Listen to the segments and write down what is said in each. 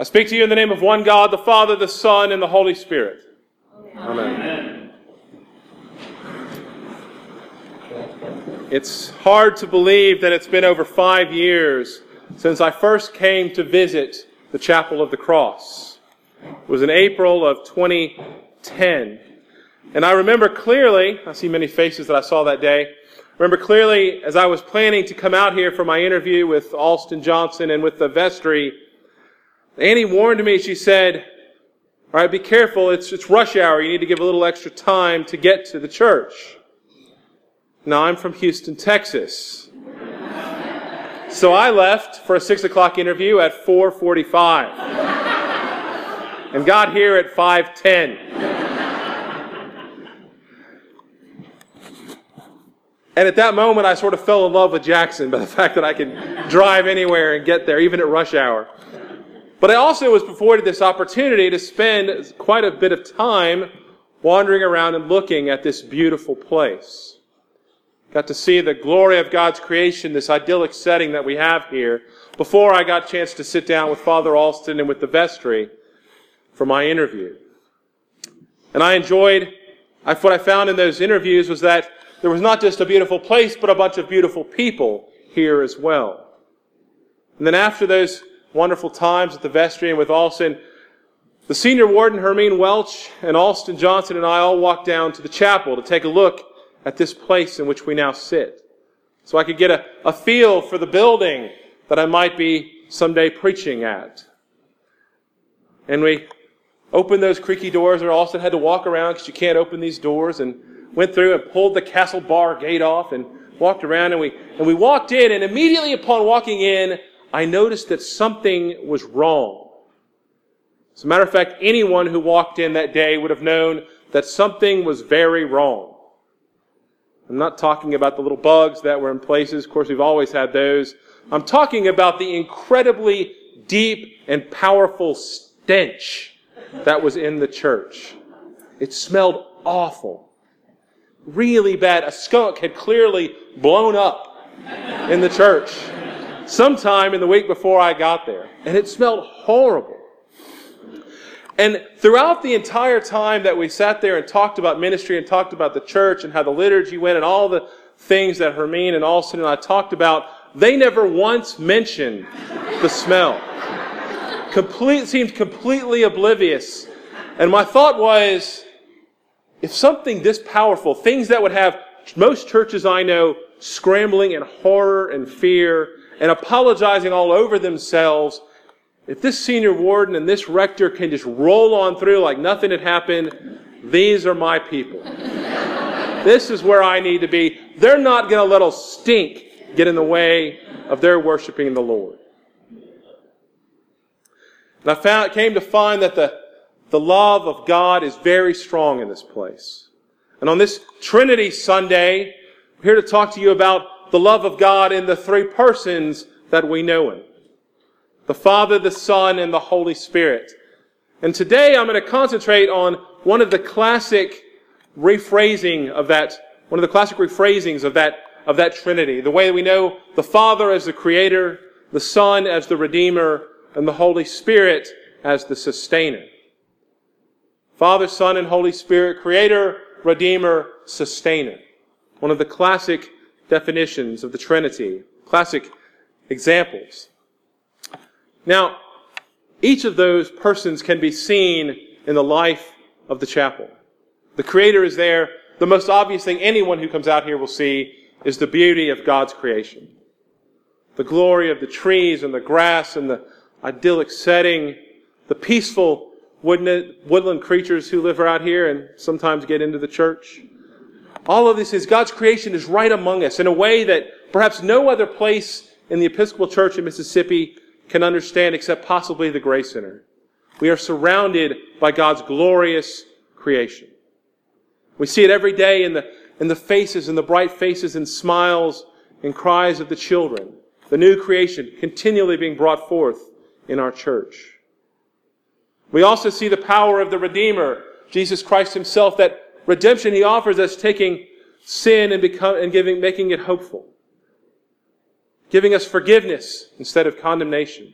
I speak to you in the name of one God, the Father, the Son, and the Holy Spirit. Amen. Amen. It's hard to believe that it's been over five years since I first came to visit the Chapel of the Cross. It was in April of 2010. And I remember clearly, I see many faces that I saw that day. I remember clearly as I was planning to come out here for my interview with Alston Johnson and with the vestry, Annie warned me, she said, all right, be careful. It's, it's rush hour. You need to give a little extra time to get to the church. Now, I'm from Houston, Texas. So I left for a 6 o'clock interview at 445 and got here at 510. And at that moment, I sort of fell in love with Jackson by the fact that I could drive anywhere and get there, even at rush hour. But I also was afforded this opportunity to spend quite a bit of time wandering around and looking at this beautiful place. Got to see the glory of God's creation, this idyllic setting that we have here, before I got a chance to sit down with Father Alston and with the vestry for my interview. And I enjoyed, what I found in those interviews was that there was not just a beautiful place, but a bunch of beautiful people here as well. And then after those wonderful times at the vestry and with Alston. The senior warden, Hermine Welch, and Alston Johnson and I all walked down to the chapel to take a look at this place in which we now sit. So I could get a, a feel for the building that I might be someday preaching at. And we opened those creaky doors, or Alston had to walk around because you can't open these doors, and went through and pulled the castle bar gate off and walked around and we, and we walked in, and immediately upon walking in, I noticed that something was wrong. As a matter of fact, anyone who walked in that day would have known that something was very wrong. I'm not talking about the little bugs that were in places. Of course, we've always had those. I'm talking about the incredibly deep and powerful stench that was in the church. It smelled awful. Really bad. A skunk had clearly blown up in the church sometime in the week before I got there. And it smelled horrible. And throughout the entire time that we sat there and talked about ministry and talked about the church and how the liturgy went and all the things that Hermine and Alston and I talked about, they never once mentioned the smell. Complete, seemed completely oblivious. And my thought was, if something this powerful, things that would have most churches I know scrambling in horror and fear and apologizing all over themselves, if this senior warden and this rector can just roll on through like nothing had happened, these are my people. this is where I need to be. They're not going to let a stink get in the way of their worshiping the Lord. And I found, came to find that the, the love of God is very strong in this place. And on this Trinity Sunday, I'm here to talk to you about the love of God in the three persons that we know Him. The Father, the Son, and the Holy Spirit. And today I'm going to concentrate on one of the classic rephrasing of that, one of the classic rephrasings of that, of that Trinity. The way that we know the Father as the Creator, the Son as the Redeemer, and the Holy Spirit as the Sustainer. Father, Son, and Holy Spirit, Creator, Redeemer, Sustainer. One of the classic definitions of the Trinity, classic examples. Now, each of those persons can be seen in the life of the chapel. The Creator is there. The most obvious thing anyone who comes out here will see is the beauty of God's creation. The glory of the trees and the grass and the idyllic setting, the peaceful woodland creatures who live out here and sometimes get into the church. All of this is God's creation is right among us in a way that perhaps no other place in the Episcopal Church in Mississippi can understand except possibly the Gray Center. We are surrounded by God's glorious creation. We see it every day in the, in the faces, in the bright faces and smiles and cries of the children. The new creation continually being brought forth in our church. We also see the power of the Redeemer, Jesus Christ himself, that Redemption he offers us taking sin and and giving, making it hopeful. Giving us forgiveness instead of condemnation.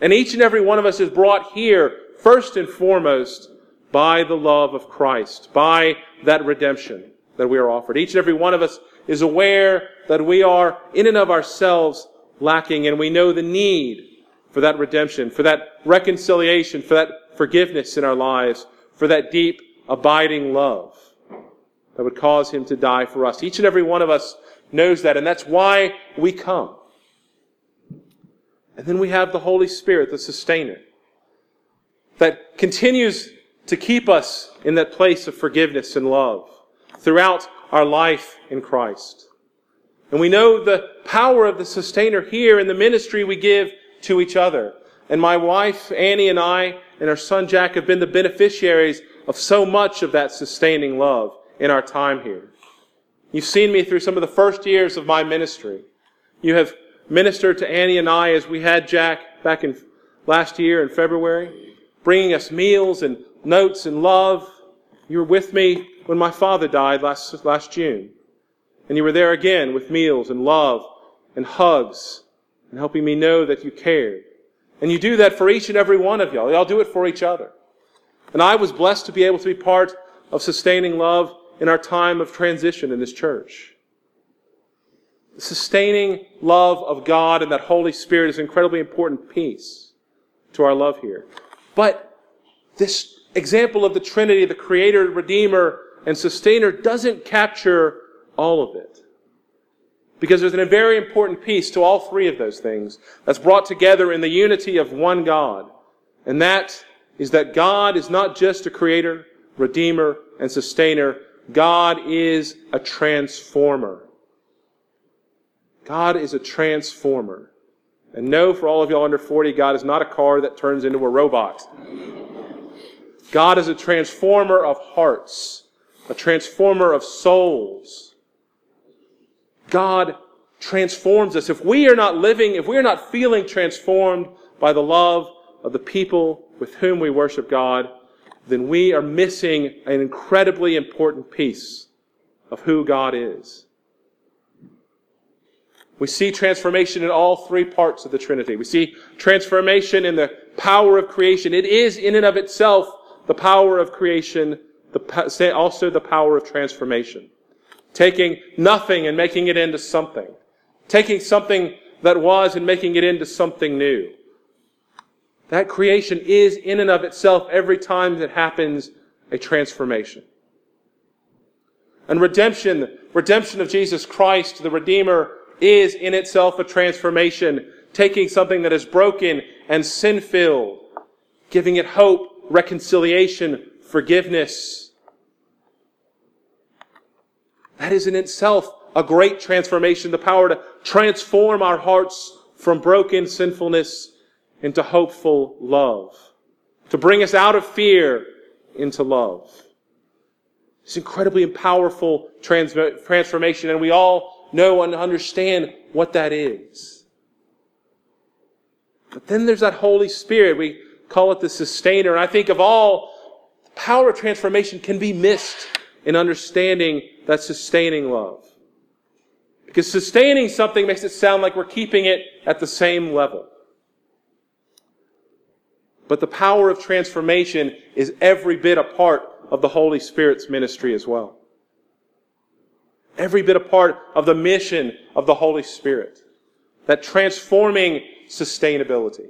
And each and every one of us is brought here, first and foremost, by the love of Christ, by that redemption that we are offered. Each and every one of us is aware that we are in and of ourselves lacking and we know the need for that redemption, for that reconciliation, for that forgiveness in our lives, for that deep, abiding love that would cause him to die for us. Each and every one of us knows that, and that's why we come. And then we have the Holy Spirit, the sustainer, that continues to keep us in that place of forgiveness and love throughout our life in Christ. And we know the power of the sustainer here in the ministry we give to each other. And my wife, Annie, and I, and our son Jack have been the beneficiaries of so much of that sustaining love in our time here. You've seen me through some of the first years of my ministry. You have ministered to Annie and I as we had Jack back in last year in February, bringing us meals and notes and love. You were with me when my father died last, last June. And you were there again with meals and love and hugs and helping me know that you cared. And you do that for each and every one of y'all. Y'all do it for each other. And I was blessed to be able to be part of sustaining love in our time of transition in this church. The sustaining love of God and that Holy Spirit is an incredibly important piece to our love here. But this example of the Trinity, the Creator, Redeemer, and Sustainer doesn't capture all of it. Because there's a very important piece to all three of those things that's brought together in the unity of one God. And that is that God is not just a creator, redeemer, and sustainer. God is a transformer. God is a transformer. And no, for all of y'all under 40, God is not a car that turns into a robot. God is a transformer of hearts, a transformer of souls. God transforms us. If we are not living, if we are not feeling transformed by the love of the people with whom we worship God, then we are missing an incredibly important piece of who God is. We see transformation in all three parts of the Trinity. We see transformation in the power of creation. It is in and of itself the power of creation, the, also the power of transformation. Taking nothing and making it into something. Taking something that was and making it into something new. That creation is in and of itself every time that happens a transformation. And redemption, redemption of Jesus Christ, the Redeemer, is in itself a transformation, taking something that is broken and sin filled, giving it hope, reconciliation, forgiveness. That is in itself a great transformation, the power to transform our hearts from broken sinfulness into hopeful love, to bring us out of fear into love. It's incredibly powerful trans- transformation, and we all know and understand what that is. But then there's that Holy Spirit. We call it the sustainer. And I think of all, the power of transformation can be missed in understanding that sustaining love. Because sustaining something makes it sound like we're keeping it at the same level. But the power of transformation is every bit a part of the Holy Spirit's ministry as well. Every bit a part of the mission of the Holy Spirit. That transforming sustainability.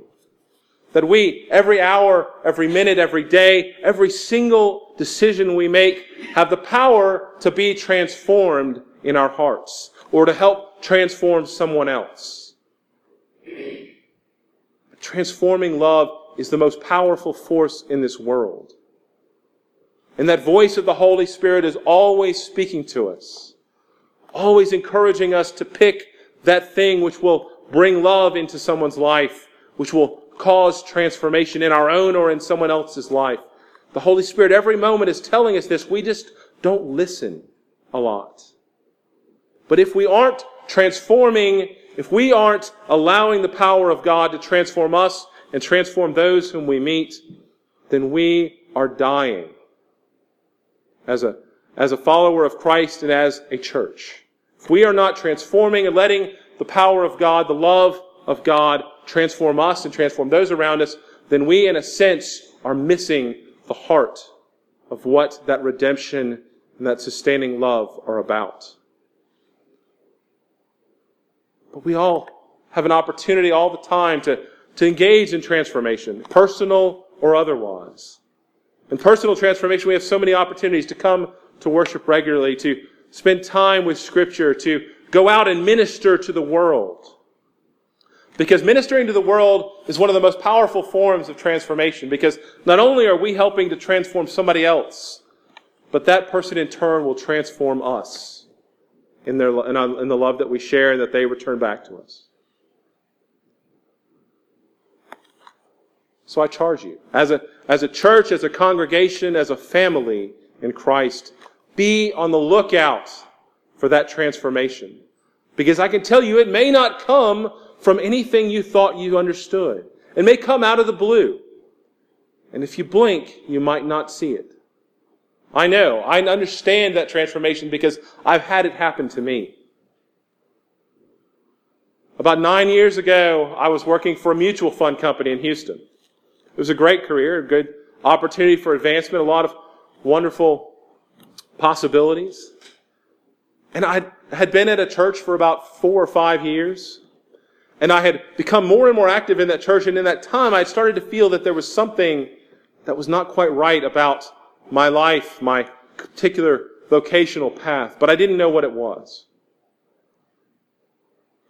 That we, every hour, every minute, every day, every single decision we make, have the power to be transformed in our hearts or to help transform someone else. Transforming love is the most powerful force in this world. And that voice of the Holy Spirit is always speaking to us, always encouraging us to pick that thing which will bring love into someone's life, which will cause transformation in our own or in someone else's life. The Holy Spirit every moment is telling us this. We just don't listen a lot. But if we aren't transforming, if we aren't allowing the power of God to transform us and transform those whom we meet, then we are dying as a, as a follower of Christ and as a church. If we are not transforming and letting the power of God, the love of God transform us and transform those around us, then we, in a sense, are missing the heart of what that redemption and that sustaining love are about. But we all have an opportunity all the time to, to engage in transformation, personal or otherwise. In personal transformation, we have so many opportunities to come to worship regularly, to spend time with Scripture, to go out and minister to the world. Because ministering to the world is one of the most powerful forms of transformation. Because not only are we helping to transform somebody else, but that person in turn will transform us in, their, in the love that we share and that they return back to us. So I charge you, as a, as a church, as a congregation, as a family in Christ, be on the lookout for that transformation. Because I can tell you it may not come from anything you thought you understood. It may come out of the blue. And if you blink, you might not see it. I know. I understand that transformation because I've had it happen to me. About nine years ago, I was working for a mutual fund company in Houston. It was a great career, a good opportunity for advancement, a lot of wonderful possibilities. And I had been at a church for about four or five years. And I had become more and more active in that church. And in that time, I had started to feel that there was something that was not quite right about my life, my particular vocational path. But I didn't know what it was.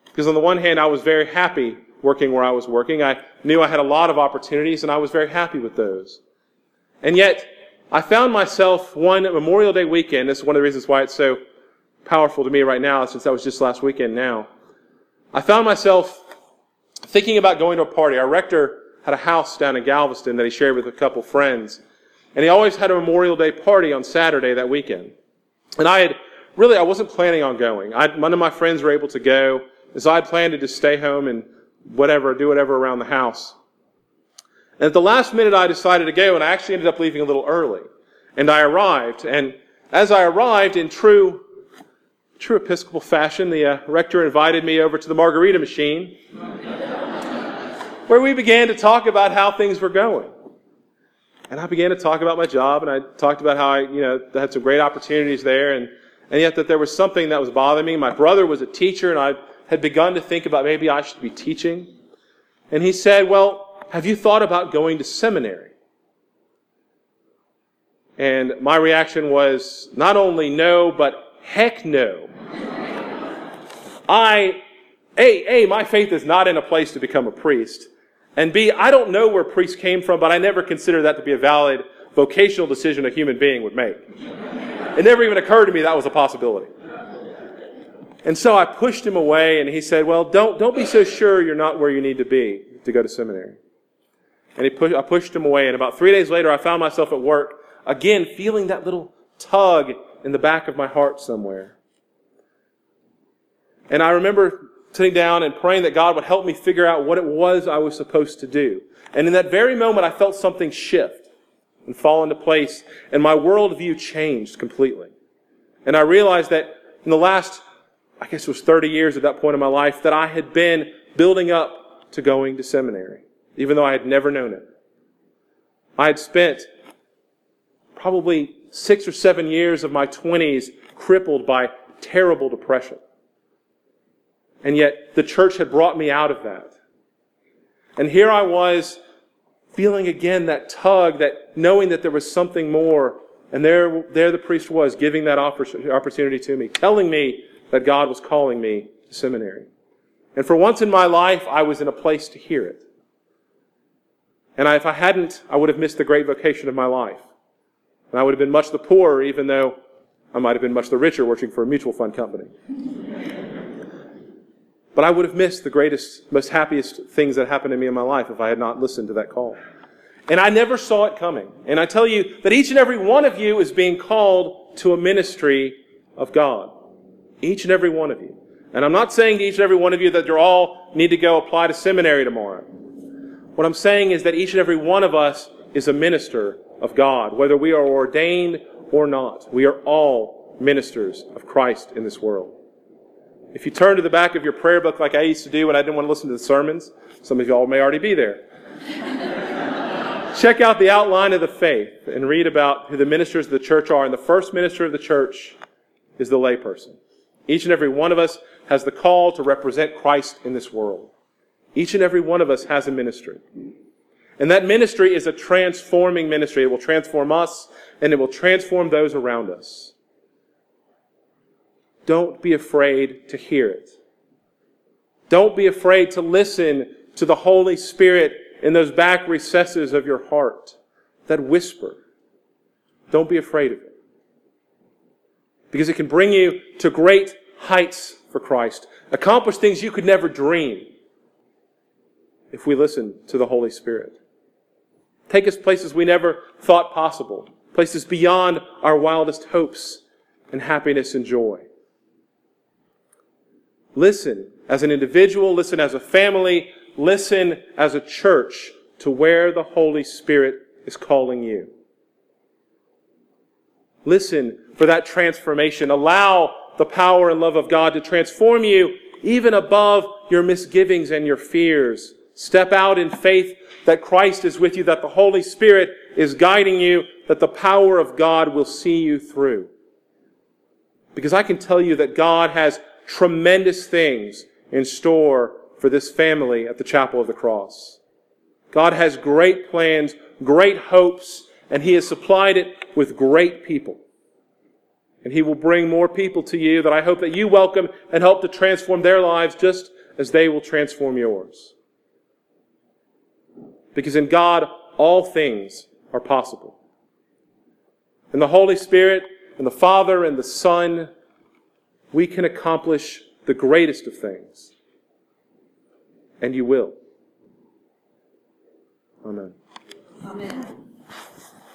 Because on the one hand, I was very happy working where I was working. I knew I had a lot of opportunities and I was very happy with those. And yet, I found myself one Memorial Day weekend. This is one of the reasons why it's so powerful to me right now, since that was just last weekend now. I found myself thinking about going to a party. Our rector had a house down in Galveston that he shared with a couple friends. And he always had a Memorial Day party on Saturday that weekend. And I had, really, I wasn't planning on going. I, none of my friends were able to go. So I planned to just stay home and whatever, do whatever around the house. And at the last minute I decided to go and I actually ended up leaving a little early. And I arrived. And as I arrived in true true Episcopal fashion, the uh, rector invited me over to the margarita machine, where we began to talk about how things were going. And I began to talk about my job, and I talked about how I, you know, had some great opportunities there, and, and yet that there was something that was bothering me. My brother was a teacher, and I had begun to think about maybe I should be teaching. And he said, Well, have you thought about going to seminary? And my reaction was not only no, but Heck no. I, A, A, my faith is not in a place to become a priest. And B, I don't know where priests came from, but I never considered that to be a valid vocational decision a human being would make. It never even occurred to me that was a possibility. And so I pushed him away and he said, well, don't, don't be so sure you're not where you need to be to go to seminary. And he push, I pushed him away and about three days later I found myself at work again feeling that little tug in the back of my heart somewhere. And I remember sitting down and praying that God would help me figure out what it was I was supposed to do. And in that very moment, I felt something shift and fall into place, and my worldview changed completely. And I realized that in the last, I guess it was 30 years at that point in my life, that I had been building up to going to seminary, even though I had never known it. I had spent probably six or seven years of my 20s crippled by terrible depression. And yet the church had brought me out of that. And here I was feeling again that tug, that knowing that there was something more. And there, there the priest was giving that opportunity to me, telling me that God was calling me to seminary. And for once in my life, I was in a place to hear it. And if I hadn't, I would have missed the great vocation of my life. And I would have been much the poorer, even though I might have been much the richer working for a mutual fund company. But I would have missed the greatest, most happiest things that happened to me in my life if I had not listened to that call. And I never saw it coming. And I tell you that each and every one of you is being called to a ministry of God. Each and every one of you. And I'm not saying to each and every one of you that you all need to go apply to seminary tomorrow. What I'm saying is that each and every one of us is a minister of God, whether we are ordained or not. We are all ministers of Christ in this world. If you turn to the back of your prayer book like I used to do when I didn't want to listen to the sermons, some of y'all may already be there. Check out the outline of the faith and read about who the ministers of the church are. And the first minister of the church is the layperson. Each and every one of us has the call to represent Christ in this world. Each and every one of us has a ministry. And that ministry is a transforming ministry. It will transform us and it will transform those around us. Don't be afraid to hear it. Don't be afraid to listen to the Holy Spirit in those back recesses of your heart that whisper. Don't be afraid of it. Because it can bring you to great heights for Christ, accomplish things you could never dream if we listen to the Holy Spirit. Take us places we never thought possible, places beyond our wildest hopes and happiness and joy. Listen as an individual, listen as a family, listen as a church to where the Holy Spirit is calling you. Listen for that transformation. Allow the power and love of God to transform you even above your misgivings and your fears. Step out in faith that Christ is with you, that the Holy Spirit is guiding you, that the power of God will see you through. Because I can tell you that God has tremendous things in store for this family at the Chapel of the Cross. God has great plans, great hopes, and He has supplied it with great people. And He will bring more people to you that I hope that you welcome and help to transform their lives just as they will transform yours. Because in God, all things are possible. In the Holy Spirit, and the Father, and the Son, we can accomplish the greatest of things. And you will. Amen. Amen.